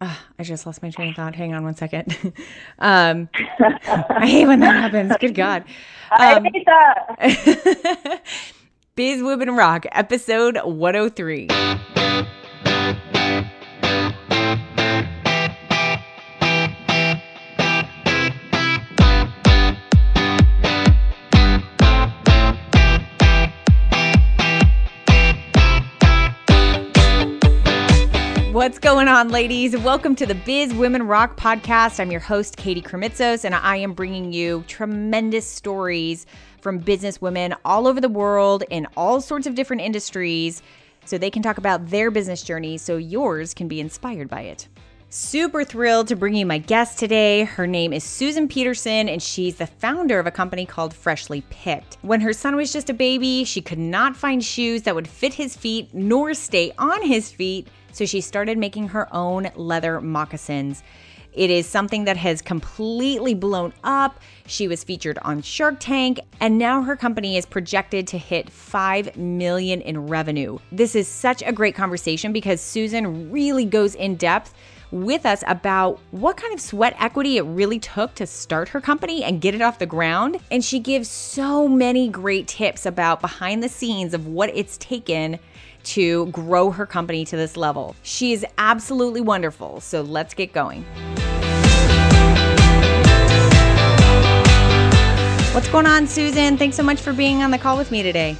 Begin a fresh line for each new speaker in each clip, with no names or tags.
Uh, I just lost my train of thought. Hang on one second. um, I hate when that happens. Good God.
Um, I hate that.
Biz Women Rock, episode 103. What's going on, ladies? Welcome to the Biz Women Rock podcast. I'm your host, Katie Krimitsos, and I am bringing you tremendous stories from business women all over the world in all sorts of different industries so they can talk about their business journey so yours can be inspired by it. Super thrilled to bring you my guest today. Her name is Susan Petersen, and she's the founder of a company called Freshly Picked. When her son was just a baby, she could not find shoes that would fit his feet nor stay on his feet so she started making her own leather moccasins. It is something that has completely blown up. She was featured on Shark Tank and now her company is projected to hit 5 million in revenue. This is such a great conversation because Susan really goes in depth with us about what kind of sweat equity it really took to start her company and get it off the ground. And she gives so many great tips about behind the scenes of what it's taken to grow her company to this level. She is absolutely wonderful. So let's get going. What's going on, Susan? Thanks so much for being on the call with me today.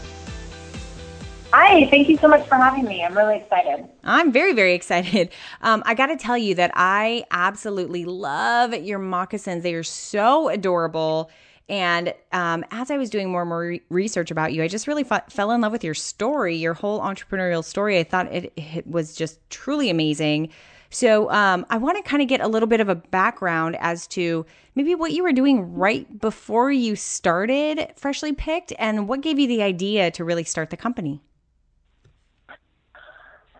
Hi, thank you so much for having me. I'm really excited.
I'm very, very excited. Um, I got to tell you that I absolutely love your moccasins. They are so adorable. And um, as I was doing more and more re- research about you, I just really f- fell in love with your story, your whole entrepreneurial story. I thought it, it was just truly amazing. So um, I want to kind of get a little bit of a background as to maybe what you were doing right before you started Freshly Picked and what gave you the idea to really start the company.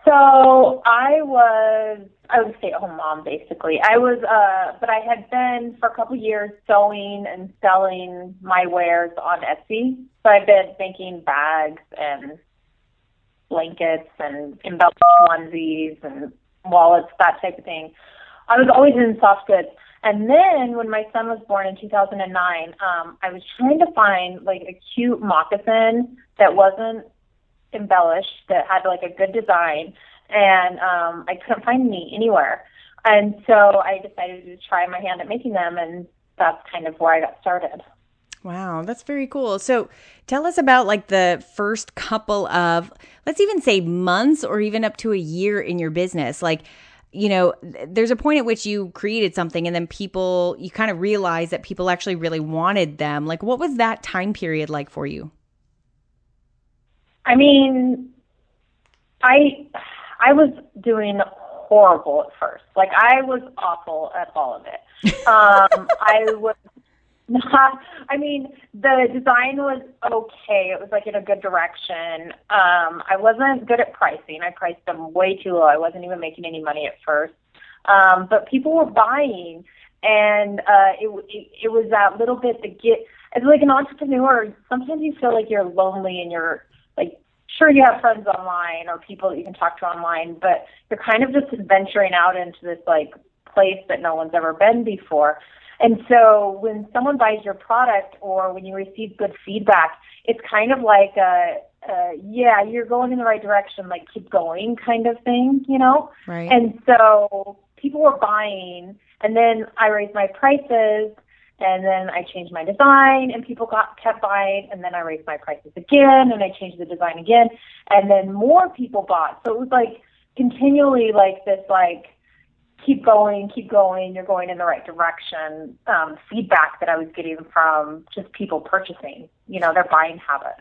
So I was I was a stay at home mom basically. I was uh but I had been for a couple years sewing and selling my wares on Etsy. So I've been making bags and blankets and embellished onesies and wallets, that type of thing. I was always in soft goods. And then when my son was born in 2009, um, I was trying to find like a cute moccasin that wasn't embellished that had like a good design, and um, I couldn't find any anywhere. And so I decided to try my hand at making them, and that's kind of where I got started.
Wow, that's very cool. So tell us about like the first couple of, let's even say months or even up to a year in your business. Like, you know, there's a point at which you created something and then people, you kind of realize that people actually really wanted them. Like, what was that time period like for you?
I mean, I I was doing horrible at first. Like I was awful at all of it. Um, I was not. I mean, the design was okay. It was like in a good direction. Um, I wasn't good at pricing. I priced them way too low. I wasn't even making any money at first. Um, but people were buying, and uh, it, it it was that little bit to get. As like an entrepreneur, sometimes you feel like you're lonely and you're like sure you have friends online or people that you can talk to online, but you're kind of just venturing out into this like place that no one's ever been before. And so when someone buys your product or when you receive good feedback, it's kind of like a, a yeah, you're going in the right direction, like keep going kind of thing, you know?
Right.
And so people were buying and then I raised my prices and then I changed my design and people got kept buying and then I raised my prices again and I changed the design again and then more people bought. So it was like continually like this like keep going, keep going, you're going in the right direction um, feedback that I was getting from just people purchasing, you know, their buying habits.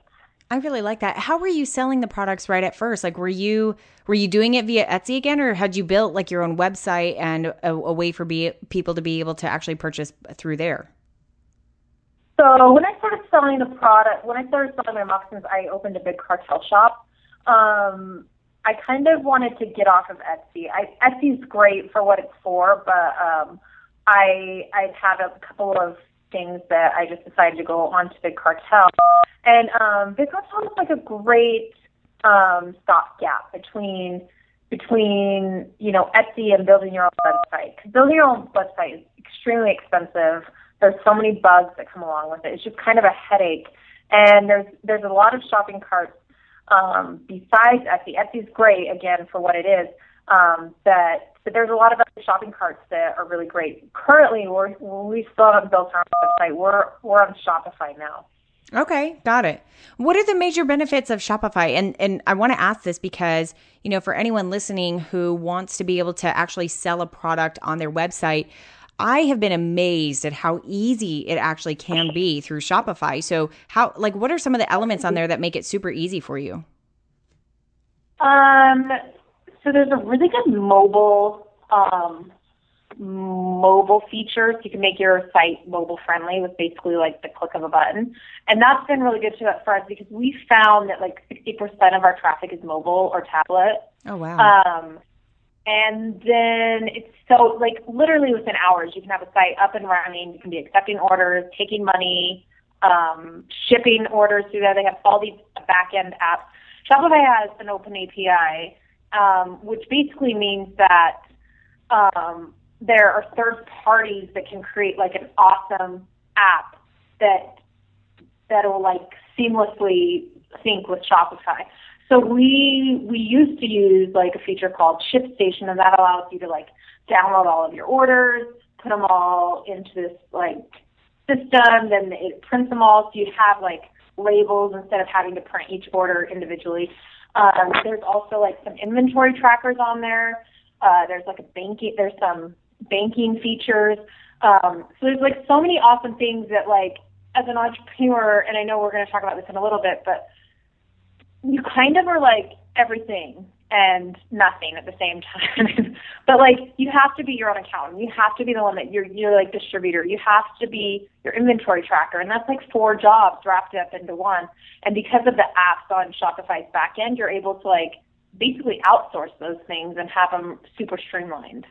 I really like that. How were you selling the products right at first? Like, were you were you doing it via Etsy again, or had you built like your own website and a, a way for be, people to be able to actually purchase through there?
So when I started selling the product, when I started selling my moccasins, I opened a Big Cartel shop. Um, I kind of wanted to get off of Etsy. I, Etsy's great for what it's for, but um, I I had a couple of things that I just decided to go on to Big Cartel. And um, Big Cartel is like a great um, stopgap between between you know Etsy and building your own website. Because building your own website is extremely expensive. There's so many bugs that come along with it. It's just kind of a headache. And there's there's a lot of shopping carts um, besides Etsy. Etsy's great again for what it is. Um, that but there's a lot of other shopping carts that are really great. Currently, we're we still haven't built our website. We're we're on Shopify now.
Okay, got it. What are the major benefits of Shopify? And and I want to ask this because, you know, for anyone listening who wants to be able to actually sell a product on their website, I have been amazed at how easy it actually can be through Shopify. So, how like what are some of the elements on there that make it super easy for you?
Um so there's a really good mobile um mobile features. You can make your site mobile friendly with basically like the click of a button. And that's been really good to, for us because we found that like 60% of our traffic is mobile or tablet.
Oh, wow.
Um, and then it's so like literally within hours, you can have a site up and running. You can be accepting orders, taking money, um, shipping orders through there. They have all these back end apps. Shopify has an open API, um, which basically means that um, there are third parties that can create like an awesome app that that'll like seamlessly sync with Shopify. So we we used to use like a feature called ShipStation, and that allows you to like download all of your orders, put them all into this like system, then it prints them all, so you have like labels instead of having to print each order individually. Um, there's also like some inventory trackers on there. Uh, there's like a banking. There's some banking features. Um, so there's like so many awesome things that like as an entrepreneur, and I know we're going to talk about this in a little bit, but you kind of are like everything and nothing at the same time. but like you have to be your own accountant. You have to be the one that you're you're like distributor. You have to be your inventory tracker. And that's like four jobs wrapped up into one. And because of the apps on Shopify's back end, you're able to like basically outsource those things and have them super streamlined.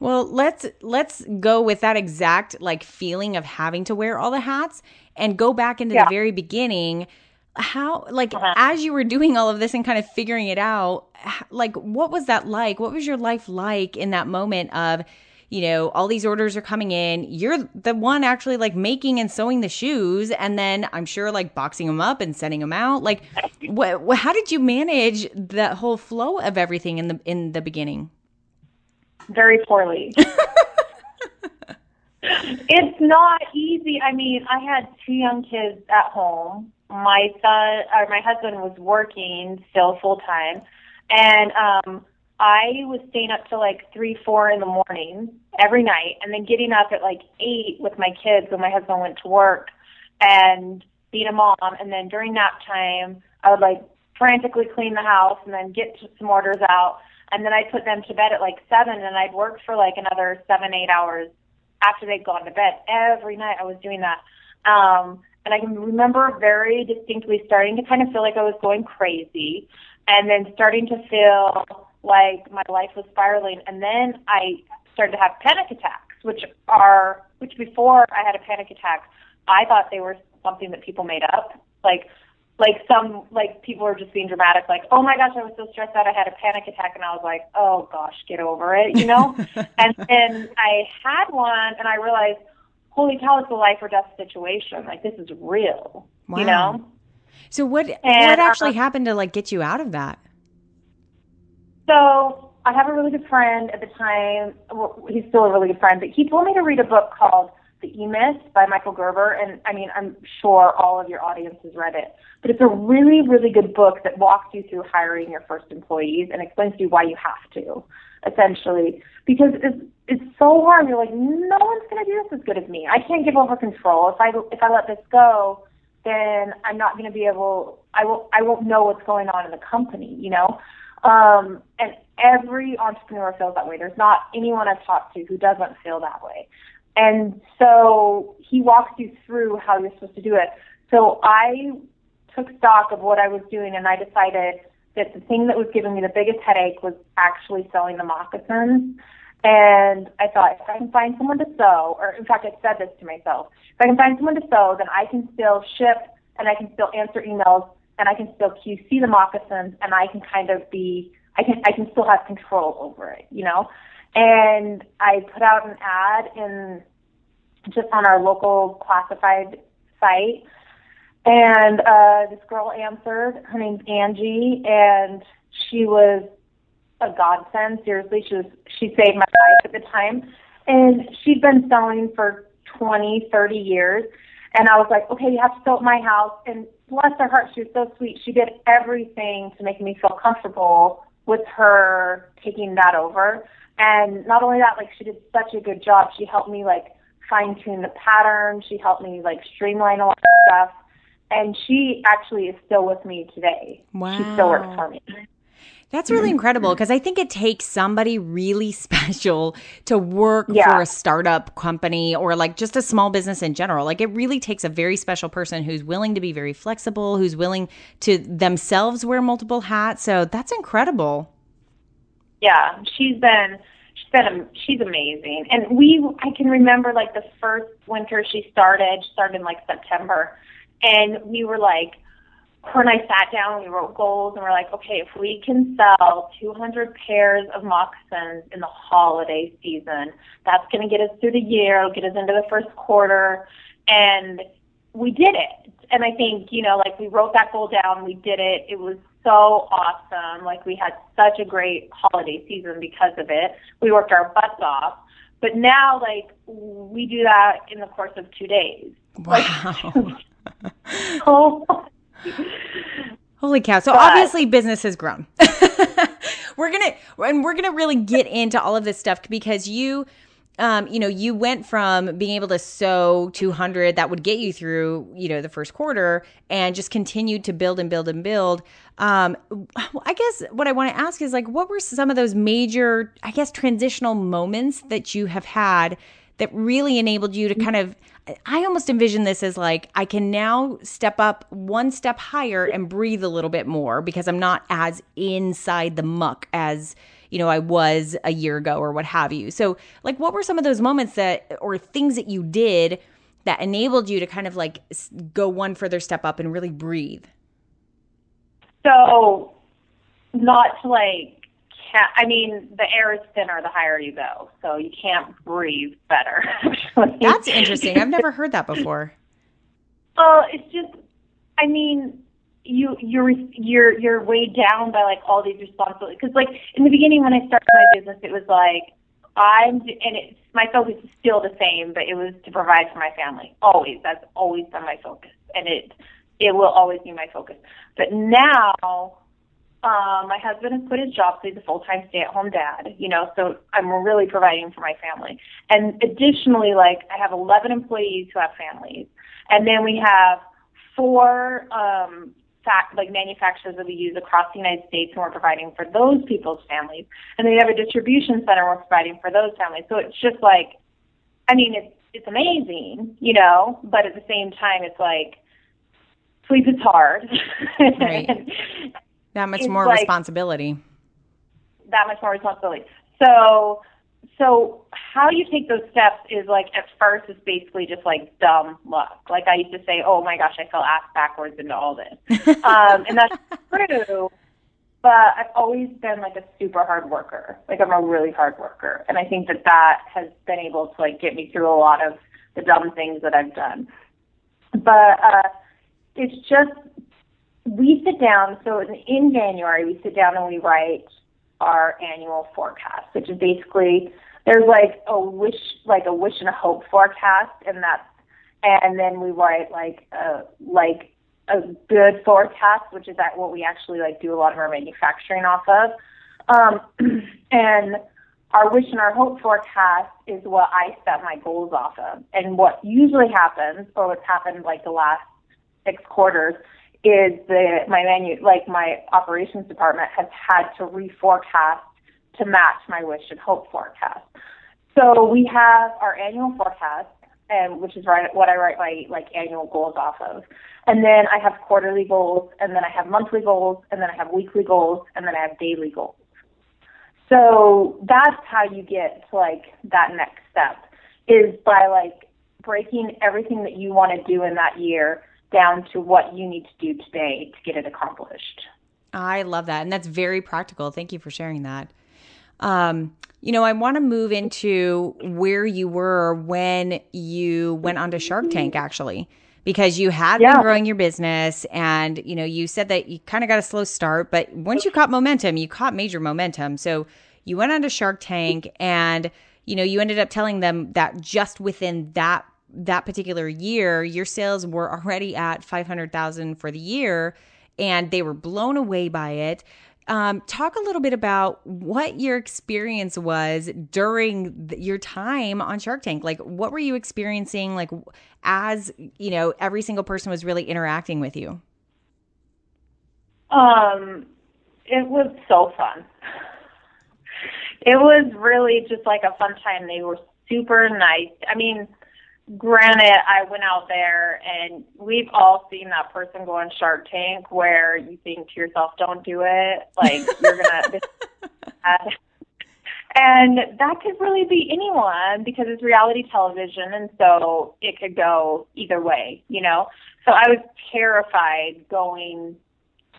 Well, let's let's go with that exact like feeling of having to wear all the hats and go back into yeah. the very beginning. How like uh-huh. as you were doing all of this and kind of figuring it out, like what was that like? What was your life like in that moment of you know, all these orders are coming in. You're the one actually like making and sewing the shoes, and then I'm sure like boxing them up and sending them out. Like, what? Wh- how did you manage the whole flow of everything in the in the beginning?
very poorly. it's not easy. I mean, I had two young kids at home. My son or my husband was working still full time, and um, I was staying up till like three, four in the morning every night, and then getting up at like eight with my kids when my husband went to work, and being a mom. And then during nap time, I would like frantically clean the house and then get some orders out and then I'd put them to bed at like seven, and I'd work for like another seven, eight hours after they'd gone to bed. Every night I was doing that. Um, and I can remember very distinctly starting to kind of feel like I was going crazy, and then starting to feel like my life was spiraling. And then I started to have panic attacks, which are which before I had a panic attack, I thought they were something that people made up. Like like some like people are just being dramatic like oh my gosh i was so stressed out i had a panic attack and i was like oh gosh get over it you know and then i had one and i realized holy cow it's a life or death situation. Like this is real wow. you know?
So what and, what actually uh, happened to like get you out of that?
So i have a really good friend at the time. Well, he's still a really good friend but he told me to read a book called the E-Myth by Michael Gerber, and I mean, I'm sure all of your audience has read it, but it's a really, really good book that walks you through hiring your first employees and explains to you why you have to, essentially, because it's it's so hard. You're like, no one's to do this as good as me. I can't give over control. If I if I let this go, then I'm not to be able. I will. I won't know what's going on in the company. You know. Um, and every entrepreneur feels that way. There's not anyone I've talked to who doesn't feel that way. And so he walks you through how you're supposed to do it. So I took stock of what I was doing and I decided that the thing that was giving me the biggest headache was actually selling the moccasins. And I thought, if I can find someone to sew, or in fact, I said this to myself, if I can find someone to sew, then I can still ship and I can still answer emails and I can still QC the moccasins and I can kind of be I can I can still have control over it, you know. And I put out an ad in just on our local classified site, and uh, this girl answered. Her name's Angie, and she was a godsend. Seriously, she was she saved my life at the time, and she'd been selling for twenty, thirty years. And I was like, okay, you have to sell at my house. And bless her heart, she was so sweet. She did everything to make me feel comfortable with her taking that over. And not only that, like she did such a good job. She helped me like fine tune the pattern. She helped me like streamline a lot of stuff. And she actually is still with me today.
Wow.
She still works for me.
That's really mm-hmm. incredible because I think it takes somebody really special to work
Yeah.
for a startup company or like just a small business in general. Like it really takes a very special person who's willing to be very flexible, who's willing to themselves wear multiple hats. So that's incredible.
yeah, she's been she's been she's amazing. And we I can remember like the first winter she started, she started in like September, and we were like her and I sat down and we wrote goals and we're like, okay, if we can sell 200 pairs of moccasins in the holiday season, that's going to get us through the year, it'll get us into the first quarter, and we did it. And I think, you know, like we wrote that goal down, we did it. It was so awesome. Like we had such a great holiday season because of it. We worked our butts off. But now, like, we do that in the course of two days.
Wow.
Oh,
Holy cow. So
But-
obviously business has grown. we're going to and we're going to really get into all of this stuff because you um, you know, you went from being able to sew 200 that would get you through, you know, the first quarter and just continued to build and build and build. Um, I guess what I want to ask is like, what were some of those major, I guess, transitional moments that you have had that really enabled you to kind of, I almost envision this as like, I can now step up one step higher and breathe a little bit more because I'm not as inside the muck as, you know, I was a year ago or what have you. So, like, what were some of those moments that, or things that you did that enabled you to kind of like go one further step up and really breathe?
so not to like, ca- I mean, the air is thinner the higher you go, so you can't breathe better.
That's interesting. I've never heard that before.
Well, it's just, I mean, you you're you're you're weighed down by like all these responsibilities. Because like in the beginning when I started my business, it was like I'm and it's my focus is still the same, but it was to provide for my family. Always, that's always been my focus, and it it will always be my focus. But now. Um, my husband has quit his job, so he's a full-time stay-at-home dad. You know, so I'm really providing for my family. And additionally, like I have 11 employees who have families, and then we have four um, fact, like manufacturers that we use across the United States, and we're providing for those people's families. And then we have a distribution center we're providing for those families. So it's just like, I mean, it's it's amazing, you know, but at the same time, it's like sleep is hard.
Right. That much more
like-
responsibility.
that much more responsibility. So, so how you take those steps is like at first it's basically just like dumb luck. Like I used to say, oh my gosh, I fell ass backwards into all this, um, and that's true. But I've always been like a super hard worker. Like I'm a really hard worker, and I think that that has been able to like get me through a lot of the dumb things that I've done. But uh, it's just we sit down. So in, January, we sit down and we write our annual forecast, which is basically there's like a wish, like a wish and a hope forecast, and that's and then we write like a like a good forecast, which is that what we actually like do a lot of our manufacturing off of. Um, and our wish and our hope forecast is what I set my goals off of. And what usually happens, or what's happened like the last six quarters, is the my menu like my operations department has had to reforecast to match my wish and hope forecast. So we have our annual forecast, and which is right what I write my like annual goals off of. And then I have quarterly goals, and then I have monthly goals, and then I have weekly goals, and then I have daily goals. So that's how you get to like that next step is by like breaking everything that you want to do in that year down to what you need to do today to get it accomplished.
I love that. And that's very practical. Thank you for sharing that. Um, you know, I want to move into where you were when you went onto Shark Tank, actually, because you had yeah. been growing your business and, you know, you said that you kind of got a slow start, but once you caught momentum, you caught major momentum. So you went onto Shark Tank and, you know, you ended up telling them that just within that that particular year, your sales were already at 500,000 for the year and they were blown away by it. Um, talk a little bit about what your experience was during your time on Shark Tank. Like, what were you experiencing? Like, as you know, every single person was really interacting with you.
Um, it was so fun. It was really just like a fun time. They were super nice. I mean, granted, I went out there and we've all seen that person go on Shark Tank where you think to yourself, don't do it. Like, you're going to. And that could really be anyone because it's reality television, and so it could go either way, you know? So I was terrified going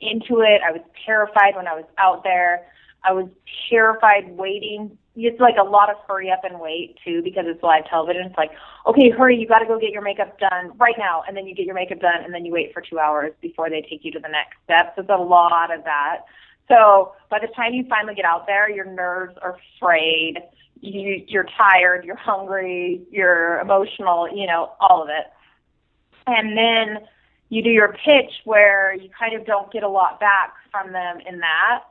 into it. I was terrified when I was out there. I was terrified waiting it's like a lot of hurry up and wait too because it's live television. It's like, okay, hurry, you got to go get your makeup done right now, and then you get your makeup done, and then you wait for two hours before they take you to the next step. So it's a lot of that. So by the time you finally get out there, your nerves are frayed, you, you're tired, you're hungry, you're emotional, you know, all of it. And then you do your pitch where you kind of don't get a lot back from them in that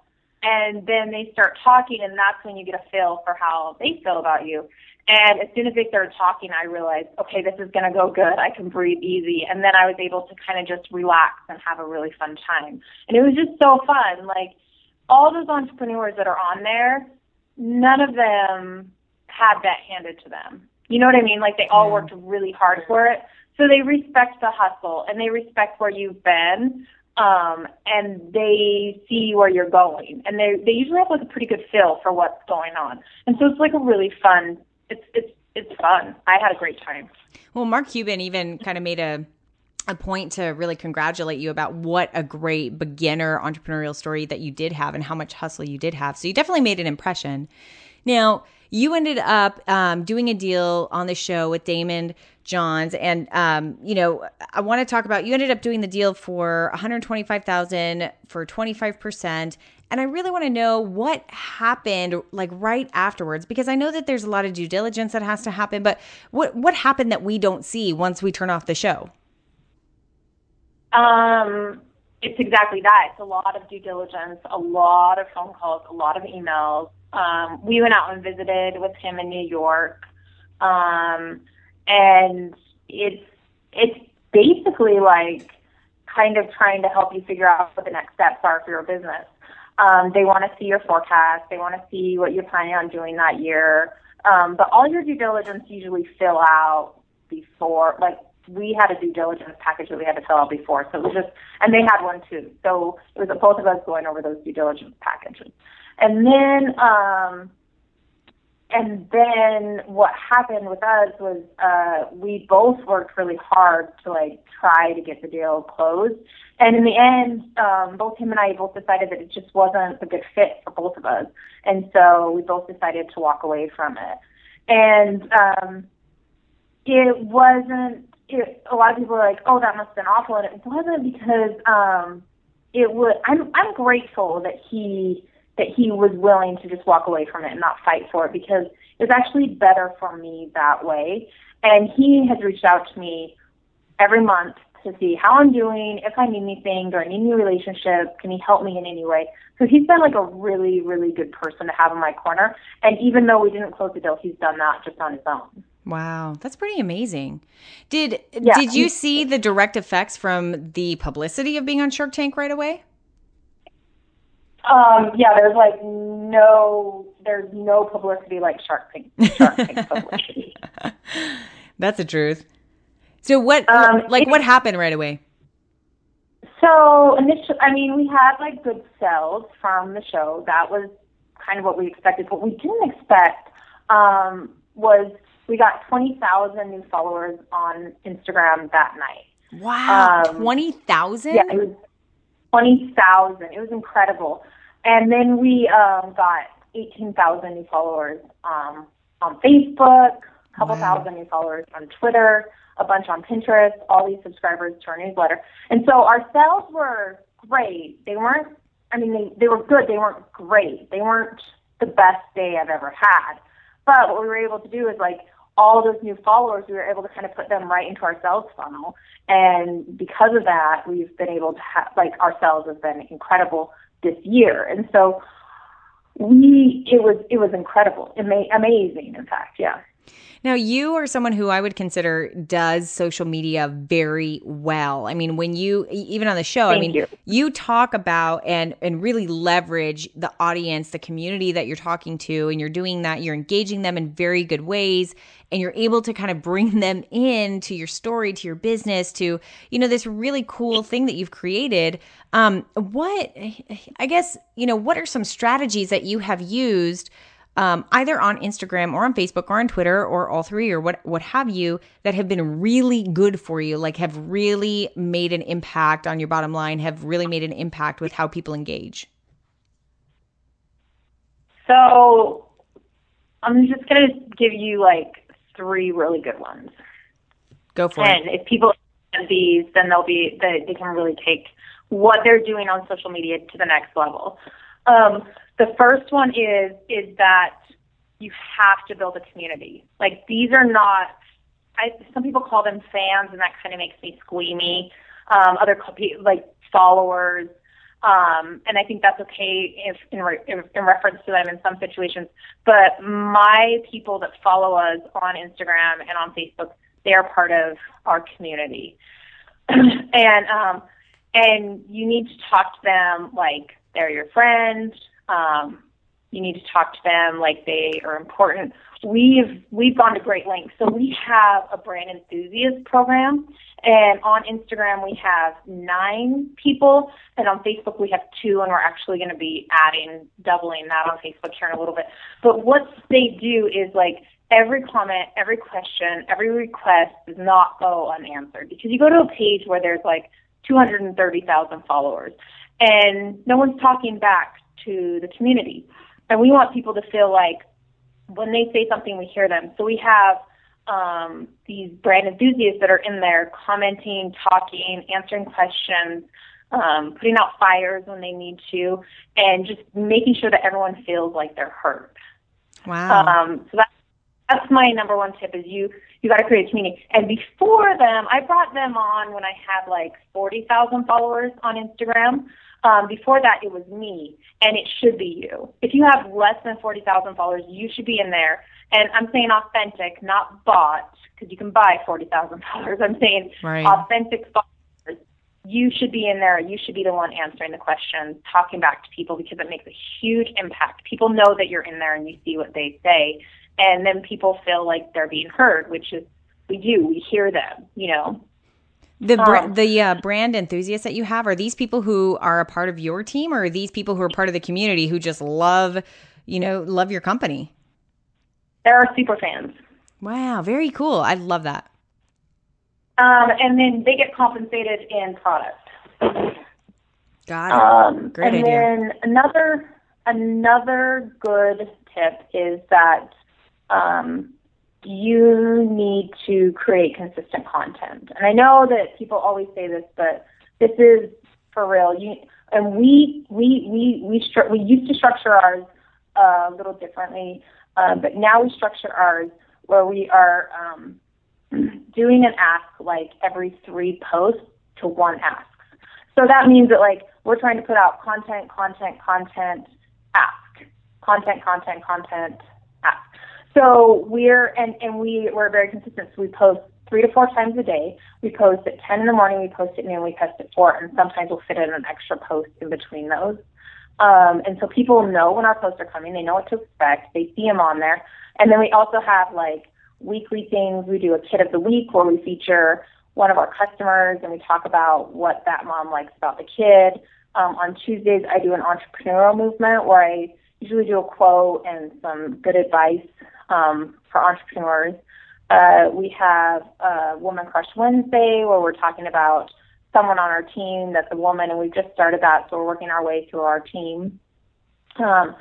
and then they start talking and that's when you get a feel for how they feel about you. And as soon as they started talking i realized okay this is going to go good. I can breathe easy. And then i was able to kind of just relax and have a really fun time. And it was just so fun. Like all those entrepreneurs that are on there none of them had that handed to them. You know what i mean? Like they all worked really hard for it. So they respect the hustle and they respect where you've been um, and they see where you're going, and they they usually have like a pretty good feel for what's going on, and so it's like a really fun. It's it's it's fun. I had a great time.
Well, Mark Cuban even kind of made a a point to really congratulate you about what a great beginner entrepreneurial story that you did have and how much hustle you did have. So you definitely made an impression. Now, you ended up um, doing a deal on the show with Daymond Johns, and um, you know, I want to talk about. You ended up doing the deal for one hundred twenty-five thousand for twenty-five percent, and I really want to know what happened, like right afterwards, because I know that there's a lot of due diligence that has to happen. But what what happened that we don't see once we turn off the show?
Um, it's exactly that. It's a lot of due diligence, a lot of phone calls, a lot of emails. Um, we went out and visited with him in New York, um, and it's it's basically like kind of trying to help you figure out what the next steps are for your business. Um, they want to see your forecast. They want to see what you're planning on doing that year. Um, but all your due diligence usually fill out before, like we had a due diligence package that we had to fill out before. So it was just, and they had one too. So it was both of us going over those due diligence packages. And then, um, and then what happened with us was uh, we both worked really hard to like try to get the deal closed. And in the end, um, both him and I both decided that it just wasn't a good fit for both of us. And so we both decided to walk away from it. And um, it wasn't it, a lot of people are like, "Oh, that must have been awful," and it wasn't because um, it would. I'm I'm grateful that he that he was willing to just walk away from it and not fight for it because it's actually better for me that way. And he has reached out to me every month to see how I'm doing, if I need anything, do I need a new relationship, can he help me in any way? So he's been like a really, really good person to have in my corner. And even though we didn't close the deal, he's done that just on his own.
Wow, that's pretty amazing. Did yeah, did you see the direct effects from the publicity of being on Shark Tank right away?
Um, yeah, there's like no there's no publicity like Shark Tank Shark Tank publicity.
that's the truth. So what um, like it, what happened right away?
So initially, I mean, we had like good sales from the show. That was kind of what we expected. What we didn't expect um, was we got 20,000 new followers on Instagram that night.
Wow, um, 20,000?
Yeah, it was 20,000. It was incredible. And then we um, got 18,000 new followers um, on Facebook, a couple wow. thousand new followers on Twitter, a bunch on Pinterest, all these subscribers to our newsletter. And so our sales were great. They weren't, I mean, they, they were good. They weren't great. They weren't the best day I've ever had. But what we were able to do is like all those new followers, we were able to kind of put them right into our sales funnel. And because of that, we've been able to have, like, our sales have been incredible this year. And so we, it was, it was incredible, Ama- amazing, in fact, yeah.
Now, you are someone who I would consider does social media very well. I mean, when you even on the show,
Thank
I mean,
you.
you talk about and and really leverage the audience, the community that you're talking to, and you're doing that. You're engaging them in very good ways, and you're able to kind of bring them in to your story, to your business, to you know this really cool thing that you've created. Um, what I guess you know, what are some strategies that you have used? Um, either on Instagram or on Facebook or on Twitter or all three or what what have you that have been really good for you, like have really made an impact on your bottom line, have really made an impact with how people engage?
So I'm just gonna give you like three really good ones.
Go for
and
it.
And if people have these, then they'll be they, they can really take what they're doing on social media to the next level. Um, the first one is is that you have to build a community. Like these are not. I, some people call them fans, and that kind of makes me squeamy. Um, other like followers, um, and I think that's okay if in, re- in reference to them in some situations. But my people that follow us on Instagram and on Facebook, they are part of our community, and um, and you need to talk to them like they're your friend. Um, you need to talk to them like they are important. We've we've gone to great lengths. So we have a brand enthusiast program, and on Instagram we have nine people, and on Facebook we have two, and we're actually going to be adding, doubling that on Facebook here in a little bit. But what they do is like every comment, every question, every request does not go unanswered because you go to a page where there's like 230,000 followers and no one's talking back to the community. And we want people to feel like when they say something, we hear them. So we have um, these brand enthusiasts that are in there commenting, talking, answering questions, um, putting out fires when they need to, and just making sure that everyone feels like they're heard.
Wow.
Um, so that's that's my number one tip is you you got to create a community. And before them, I brought them on when I had like forty thousand followers on Instagram. Um, before that, it was me, and it should be you. If you have less than 40,000 followers, you should be in there. And I'm saying authentic, not bot, because you can buy 40,000 followers. I'm saying
right.
authentic followers. You should be in there. You should be the one answering the questions, talking back to people, because it makes a huge impact. People know that you're in there and you see what they say, and then people feel like they're being heard, which is we do. We hear them, you know.
The br- um, the uh, brand enthusiasts that you have are these people who are a part of your team, or are these people who are part of the community who just love, you know, love your company?
There are super fans.
Wow, very cool. I love that.
Um, and then they get compensated in product.
Got it. Um, Great
and
idea.
then another another good tip is that um, you need to create consistent content. And I know that people always say this, but this is for real. You and we we we we stru- we used to structure ours uh, a little differently, uh, but now we structure ours where we are um, doing an ask like every three posts to one ask. So that means that like we're trying to put out content, content, content, ask, content, content, content, ask. So we're and and we we're very consistent. So we post three to four times a day. We post at ten in the morning. We post at noon. We post at four, and sometimes we'll fit in an extra post in between those. Um, and so people know when our posts are coming. They know what to expect. They see them on there. And then we also have like weekly things. We do a kit of the week where we feature one of our customers and we talk about what that mom likes about the kid. Um, on Tuesdays, I do an entrepreneurial movement where I usually do a quote and some good advice um, for entrepreneurs. Uh, we have uh, Woman Crush Wednesday where we're talking about someone on our team that's a woman, and we've just started that, so we're working our way through our team. Um,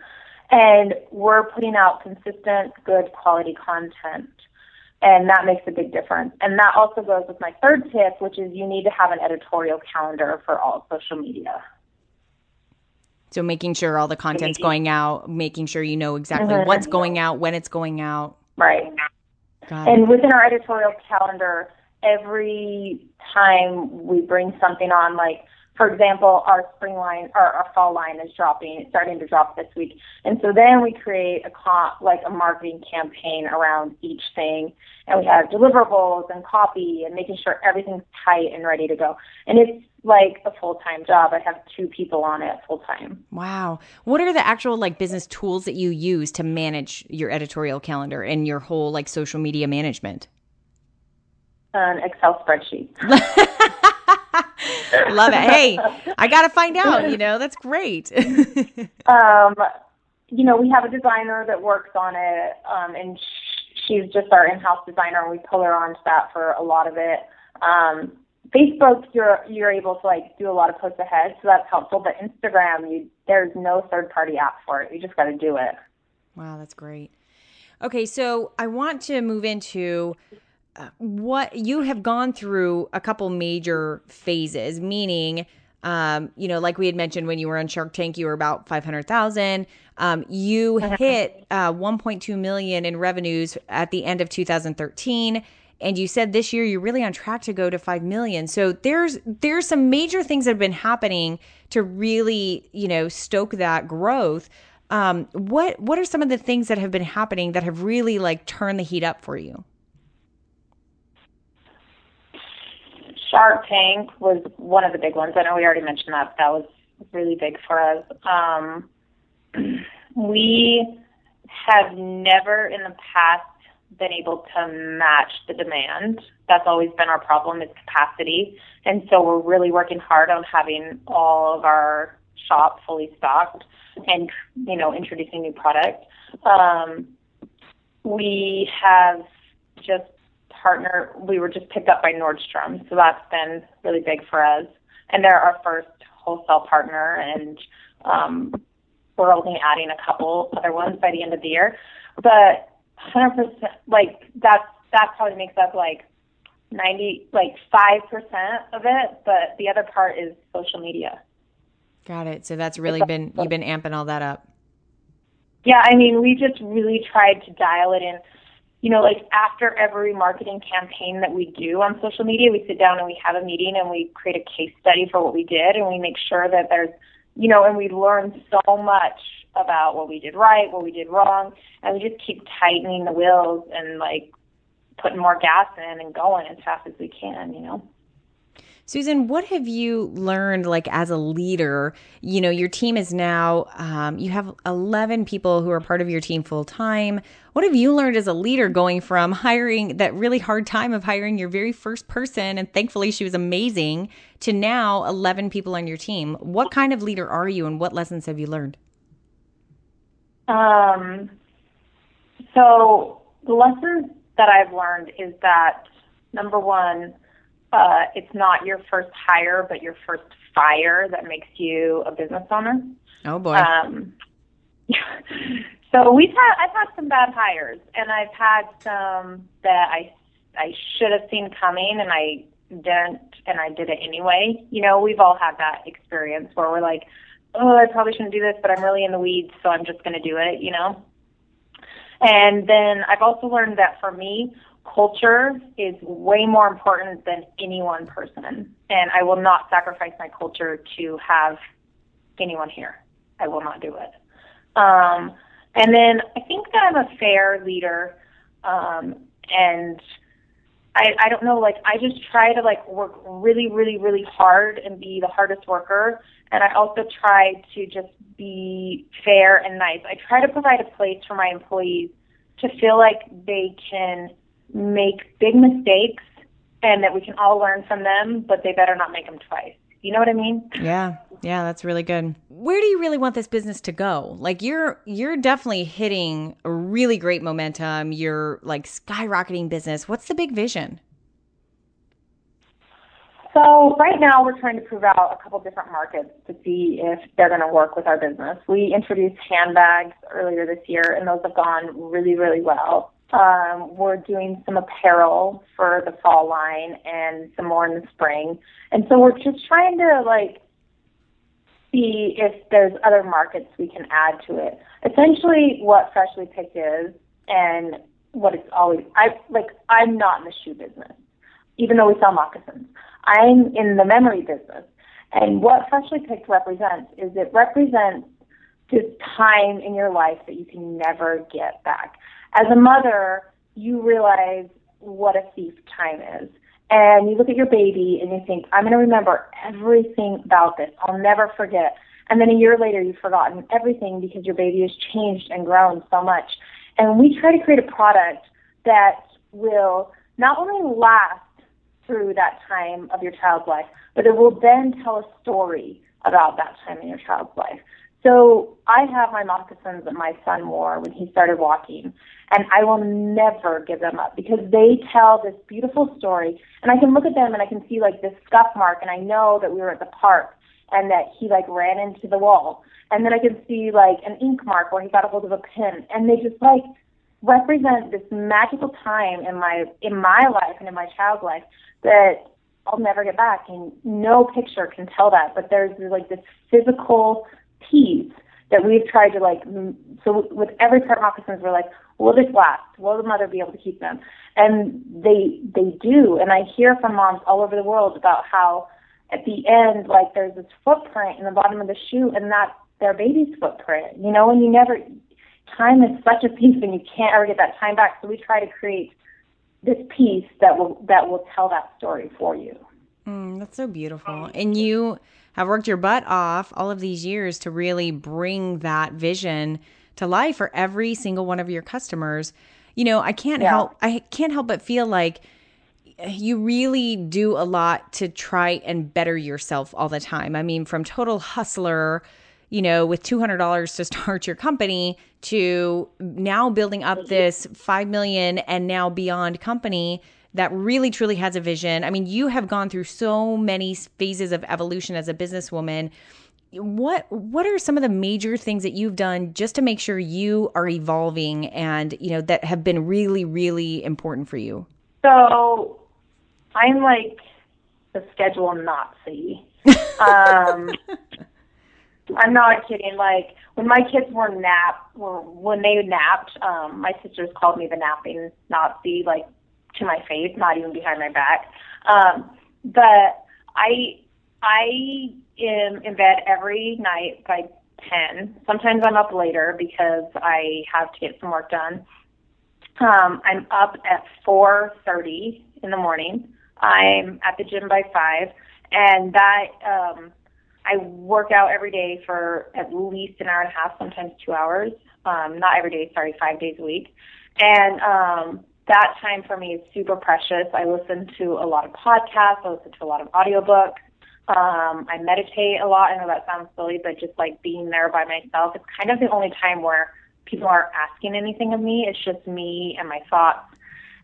and we're putting out consistent, good quality content. And that makes a big difference. And that also goes with my third tip, which is you need to have an editorial calendar for all social media.
So making sure all the content's going out, making sure you know exactly mm-hmm. what's going out, when it's going out.
Right. and within our editorial calendar, every time we bring something on, like for example, our spring line or our fall line is dropping, it's starting to drop this week. And so then we create a comp, like a marketing campaign around each thing. And we have deliverables and copy and making sure everything's tight and ready to go. And it's like a full time job. I have two people on it full time.
Wow. What are the actual like business tools that you use to manage your editorial calendar and your whole like social media management?
An Excel spreadsheet.
Love it. Hey, I got to find out. You know, that's great.
um, you know, we have a designer that works on it, um, and she's just our in-house designer, and we pull her onto that for a lot of it. Um, Facebook, you're you're able to like do a lot of posts ahead, so that's helpful. But Instagram, you there's no third-party app for it. You just got to do it.
Wow, that's great. Okay, so I want to move into what you have gone through a couple major phases, meaning, um, you know, like we had mentioned when you were on Shark Tank, you were about 500,000. Um, you uh-huh. hit uh, 1.2 million in revenues at the end of 2013 and you said this year you're really on track to go to 5 million so there's there's some major things that have been happening to really you know stoke that growth um, what what are some of the things that have been happening that have really like turned the heat up for you
Shark Tank was one of the big ones. I know we already mentioned that. That was really big for us. Um, we have never in the past been able to match the demand. That's always been our problem is capacity. And so we're really working hard on having all of our shop fully stocked and, you know, introducing new products. Um, we have just partner, we were just picked up by Nordstrom, so that's been really big for us. And they're our first wholesale partner, and um, we're only adding a couple other ones by the end of the year. But 100%, like that's that probably makes up like 90, like five percent of it, but the other part is social media.
Got it. So that's really been you've been amping all that up.
Yeah, I mean, we just really tried to dial it in you know, like after every marketing campaign that we do on social media, we sit down and we have a meeting and we create a case study for what we did and we make sure that there's, you know, and we learn so much about what we did right, what we did wrong, and we just keep tightening the wheels and like putting more gas in and going as fast as we can, you know.
Susan, what have you learned like as a leader? You know, your team is now, um, you have 11 people who are part of your team full time. What have you learned as a leader going from hiring that really hard time of hiring your very first person? And thankfully she was amazing to now 11 people on your team. What kind of leader are you and what lessons have you learned?
Um, so the lessons that I've learned is that number one, uh, it's not your first hire, but your first fire that makes you a business owner.
Oh boy. Um,
so we've had I've had some bad hires, and I've had some that I I should have seen coming, and I didn't, and I did it anyway. You know, we've all had that experience where we're like, oh, I probably shouldn't do this, but I'm really in the weeds, so I'm just going to do it. You know. And then I've also learned that for me, culture is way more important than any one person. And I will not sacrifice my culture to have anyone here. I will not do it. Um, and then I think that I'm a fair leader. Um, and I, I don't know, like I just try to like work really, really, really hard and be the hardest worker. And I also try to just be fair and nice. I try to provide a place for my employees to feel like they can make big mistakes and that we can all learn from them, but they better not make them twice. You know what I mean?
Yeah. Yeah, that's really good. Where do you really want this business to go? Like you're you're definitely hitting a really great momentum. You're like skyrocketing business. What's the big vision?
So right now we're trying to prove out a couple different markets to see if they're going to work with our business. We introduced handbags earlier this year, and those have gone really, really well. Um, we're doing some apparel for the fall line and some more in the spring. And so we're just trying to like see if there's other markets we can add to it. Essentially what Freshly Picked is and what it's always I like I'm not in the shoe business, even though we sell moccasins. I'm in the memory business. And what Freshly Picked represents is it represents this time in your life that you can never get back as a mother, you realize what a thief time is. And you look at your baby and you think, I'm going to remember everything about this. I'll never forget. And then a year later, you've forgotten everything because your baby has changed and grown so much. And we try to create a product that will not only last through that time of your child's life, but it will then tell a story about that time in your child's life. So I have my moccasins that my son wore when he started walking, and I will never give them up because they tell this beautiful story. And I can look at them and I can see like this scuff mark, and I know that we were at the park and that he like ran into the wall. And then I can see like an ink mark where he got a hold of a pen, and they just like represent this magical time in my in my life and in my child's life that I'll never get back. And no picture can tell that. But there's like this physical piece that we've tried to like. So with every moccasins, we're like, will this last? Will the mother be able to keep them? And they they do. And I hear from moms all over the world about how at the end, like there's this footprint in the bottom of the shoe, and that's their baby's footprint. You know, and you never. Time is such a piece, and you can't ever get that time back. So we try to create this piece that will that will tell that story for you.
Mm, that's so beautiful. And you have worked your butt off all of these years to really bring that vision to life for every single one of your customers. You know, I can't yeah. help I can't help but feel like you really do a lot to try and better yourself all the time. I mean, from total hustler, you know, with $200 to start your company to now building up this 5 million and now beyond company that really truly has a vision. I mean, you have gone through so many phases of evolution as a businesswoman. What what are some of the major things that you've done just to make sure you are evolving and, you know, that have been really really important for you?
So, I'm like the schedule Nazi. um I'm not kidding. Like when my kids were nap, when they napped, um, my sisters called me the napping Nazi. Like to my face, not even behind my back. Um, but I I am in bed every night by ten. Sometimes I'm up later because I have to get some work done. Um, I'm up at four thirty in the morning. I'm at the gym by five, and that um, I work out every day for at least an hour and a half, sometimes two hours. Um, not every day, sorry, five days a week. And um, that time for me is super precious. I listen to a lot of podcasts, I listen to a lot of audiobooks. Um, I meditate a lot. I know that sounds silly, but just like being there by myself, it's kind of the only time where people aren't asking anything of me. It's just me and my thoughts.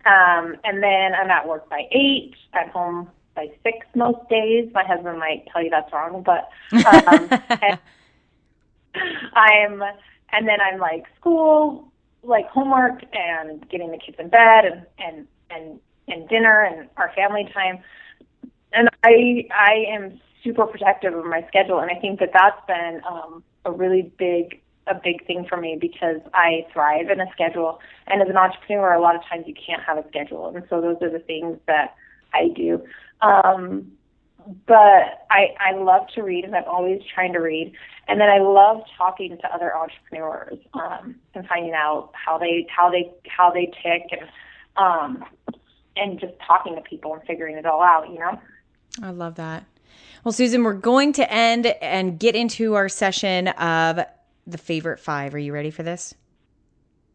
Um, and then I'm at work by eight, at home by six most days. My husband might tell you that's wrong, but um, I'm and then I'm like school, like homework and getting the kids in bed and and and and dinner and our family time. And i i am super protective of my schedule and i think that that's been um a really big a big thing for me because i thrive in a schedule. And as an entrepreneur a lot of times you can't have a schedule. And so those are the things that i do. Um but I, I love to read and I'm always trying to read. And then I love talking to other entrepreneurs um, and finding out how they how they how they tick and um, and just talking to people and figuring it all out, you know.
I love that. Well, Susan, we're going to end and get into our session of the favorite five. Are you ready for this?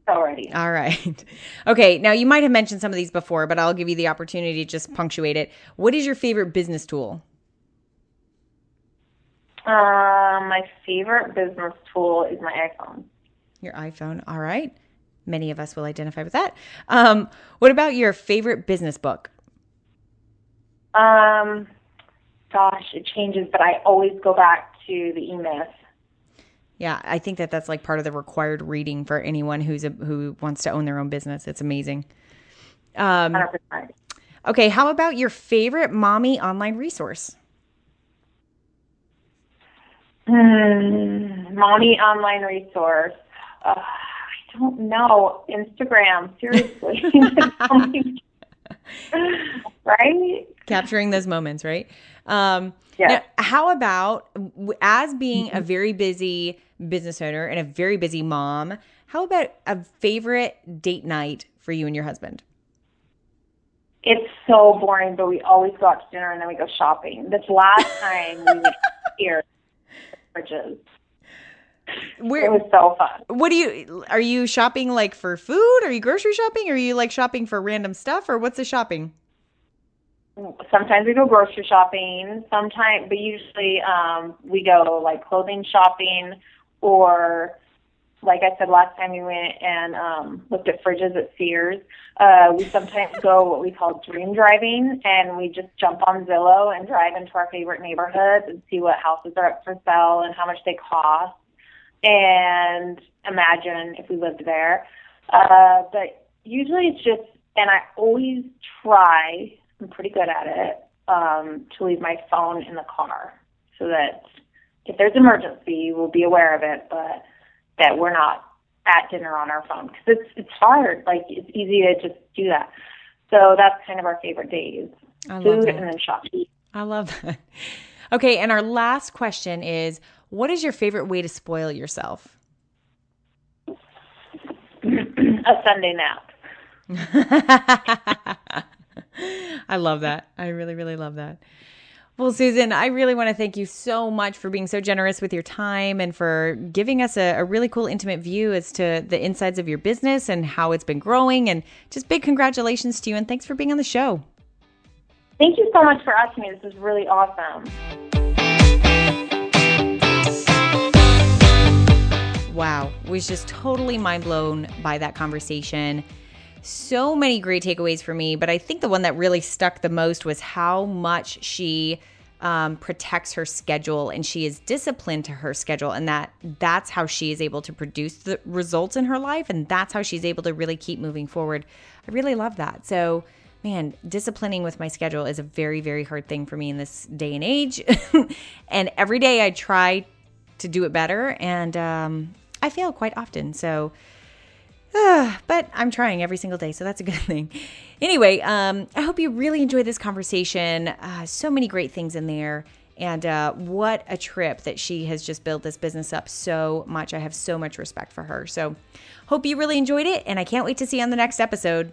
Already.
All right. Okay. Now, you might have mentioned some of these before, but I'll give you the opportunity to just punctuate it. What is your favorite business tool?
Uh, my favorite business tool is my iPhone.
Your iPhone. All right. Many of us will identify with that. Um, what about your favorite business book?
Um, gosh, it changes, but I always go back to the E Myth.
Yeah, I think that that's like part of the required reading for anyone who's a, who wants to own their own business. It's amazing. Um, okay, how about your favorite mommy online resource?
Hmm, mommy online resource. Uh, I don't know. Instagram, seriously. right?
Capturing those moments, right? Um,
Yeah.
now, how about as being a very busy business owner and a very busy mom? How about a favorite date night for you and your husband?
It's so boring, but we always go out to dinner and then we go shopping. This last time we went here, fridges. It was so fun.
what do you are you shopping like for food? Are you grocery shopping? Are you like shopping for random stuff or what's the shopping?
Sometimes we go grocery shopping. Sometimes, but usually um, we go like clothing shopping, or like I said last time, we went and um, looked at fridges at Sears. Uh, we sometimes go what we call dream driving, and we just jump on Zillow and drive into our favorite neighborhoods and see what houses are up for sale and how much they cost, and imagine if we lived there. Uh, but usually it's just, and I always try I'm pretty good at it, um, to leave my phone in the car so that if there's emergency, we'll be aware of it, but that we're not at dinner on our phone because it's it's hard. Like it's easy to just do that. So that's kind of our favorite days:
I
food and then shopping.
I love that. Okay, and our last question is what is your favorite way to spoil yourself?
A Sunday nap.
I love that. I really, really love that. Well, Susan, I really want to thank you so much for being so generous with your time and for giving us a, a really cool, intimate view as to the insides of your business and how it's been growing. And just big congratulations to you. And thanks for being on the show.
Thank you so much for asking me. This is really awesome.
Wow, was just totally mind blown by that conversation. So many great takeaways for me, but I think the one that really stuck the most was how much she um, protects her schedule and she is disciplined to her schedule, and that that's how she is able to produce the results in her life, and that's how she's able to really keep moving forward. I really love that. So, man, disciplining with my schedule is a very, very hard thing for me in this day and age. and every day I try to do it better, and um, I fail quite often. So, but I'm trying every single day, so that's a good thing. Anyway, um, I hope you really enjoyed this conversation. Uh, so many great things in there. And uh, what a trip that she has just built this business up so much. I have so much respect for her. So, hope you really enjoyed it, and I can't wait to see you on the next episode.